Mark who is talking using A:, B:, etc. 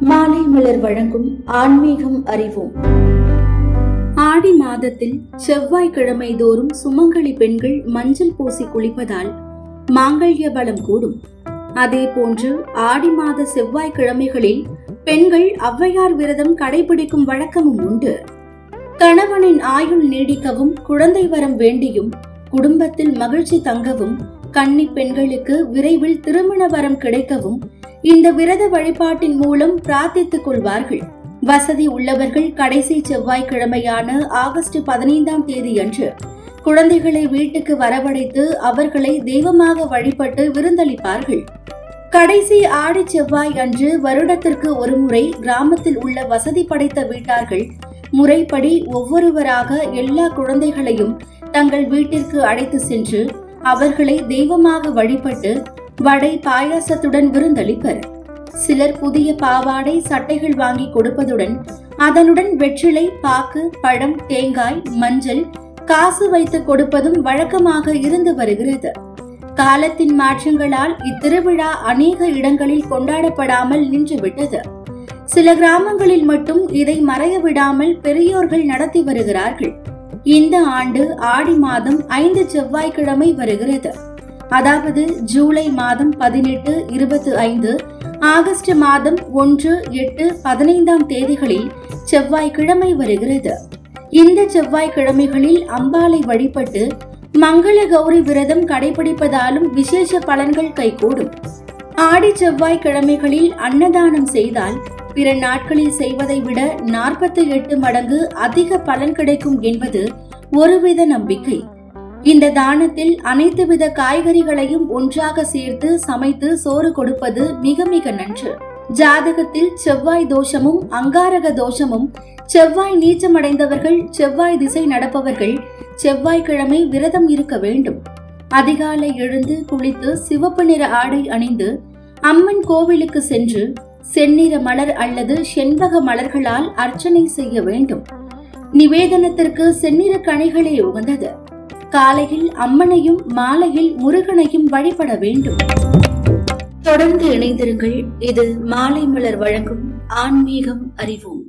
A: மாலை மலர் வழங்கும் ஆன்மீகம் அறிவோம். ஆடி மாதத்தில் செவ்வாய்க்கிழமை தோறும் சுமங்கலி பெண்கள் மஞ்சள் பூசி குளிப்பதால் மாங்கல்ய பலம் கூடும். அதே போன்று ஆடி மாத செவ்வாய்க்கிழமைகளில் பெண்கள் ஔவையார் விரதம் கடைபிடிக்கும் வழக்கமும் உண்டு. கணவனின் ஆயுள் நீடிக்கவும் குழந்தை வரம் வேண்டியும் குடும்பத்தில் மகிழ்ச்சி தங்கவும் கன்னி பெண்களுக்கு விரைவில் திருமண வரம் கிடைக்கவும் இந்த விரத வழிபாட்டின் மூலம் பிரார்த்தித்துக் கொள்வார்கள். வசதி உள்ளவர்கள் கடைசி செவ்வாய்க்கிழமையான ஆகஸ்ட் பதினைந்தாம் தேதி அன்று குழந்தைகளை வீட்டுக்கு வரவழைத்து அவர்களை தெய்வமாக வழிபட்டு விருந்தளிப்பார்கள். கடைசி ஆடி செவ்வாய் அன்று வருடத்திற்கு ஒருமுறை கிராமத்தில் உள்ள வசதி படைத்த வீட்டார்கள் முறைப்படி ஒவ்வொருவராக எல்லா குழந்தைகளையும் தங்கள் வீட்டிற்கு அழைத்து சென்று அவர்களை தெய்வமாக வழிபட்டு வடை பாயாசத்துடன் விருந்தளிப்பர். சிலர் புதிய பாவாடை சட்டைகள் வாங்கி கொடுப்பதுடன் அதனுடன் வெற்றிலை பாக்கு பழம் தேங்காய் மஞ்சள் காசு வைத்து கொடுப்பதும் வழக்கமாக இருந்து வருகிறது. காலத்தின் மாற்றங்களால் இத்திருவிழா அநேக இடங்களில் கொண்டாடப்படாமல் நின்றுவிட்டது. சில கிராமங்களில் மட்டும் இதை மறைய விடாமல் பெரியோர்கள் நடத்தி வருகிறார்கள். இந்த ஆண்டு ஆடி மாதம் ஐந்து செவ்வாய்க்கிழமை வருகிறது. அதாவது ஜூலை மாதம் பதினெட்டு இருபத்தி ஐந்து ஆகஸ்ட் மாதம் ஒன்று எட்டு பதினைந்தாம் தேதிகளில் செவ்வாய்க்கிழமை வருகிறது. இந்த செவ்வாய்க்கிழமைகளில் அம்பாலை வழிபட்டு மங்கள கௌரி விரதம் கடைபிடிப்பதாலும் விசேஷ பலன்கள் கைகூடும். ஆடி செவ்வாய்க்கிழமைகளில் அன்னதானம் செய்தால் பிற நாட்களில் செய்வதை விட நாற்பத்தி எட்டு மடங்கு அதிக பலன் கிடைக்கும் என்பது ஒருவித நம்பிக்கை. இந்த தானத்தில் அனைத்து வித காய்கறிகளையும் ஒன்றாக சேர்த்து சமைத்து சோறு கொடுப்பது மிக மிக நன்று. ஜாதகத்தில் செவ்வாய் தோஷமும் அங்காரக தோஷமும் செவ்வாய் நீச்சமடைந்தவர்கள் செவ்வாய் திசை நடப்பவர்கள் செவ்வாய்க்கிழமை விரதம் இருக்க வேண்டும். அதிகாலை எழுந்து குளித்து சிவப்பு நிற ஆடை அணிந்து அம்மன் கோவிலுக்கு சென்று செந்நிற மலர் அல்லது செண்பக மலர்களால் அர்ச்சனை செய்ய வேண்டும். நிவேதனத்திற்கு செந்நிற கனிகளே உகந்தது. காலையில் அம்மனையும் மாலையில் முருகனையும் வழிபட வேண்டும். தொடர்ந்து இணைந்திருங்கள். இது மாலை மலர் வழங்கும் ஆன்மீகம் அறிவோம்.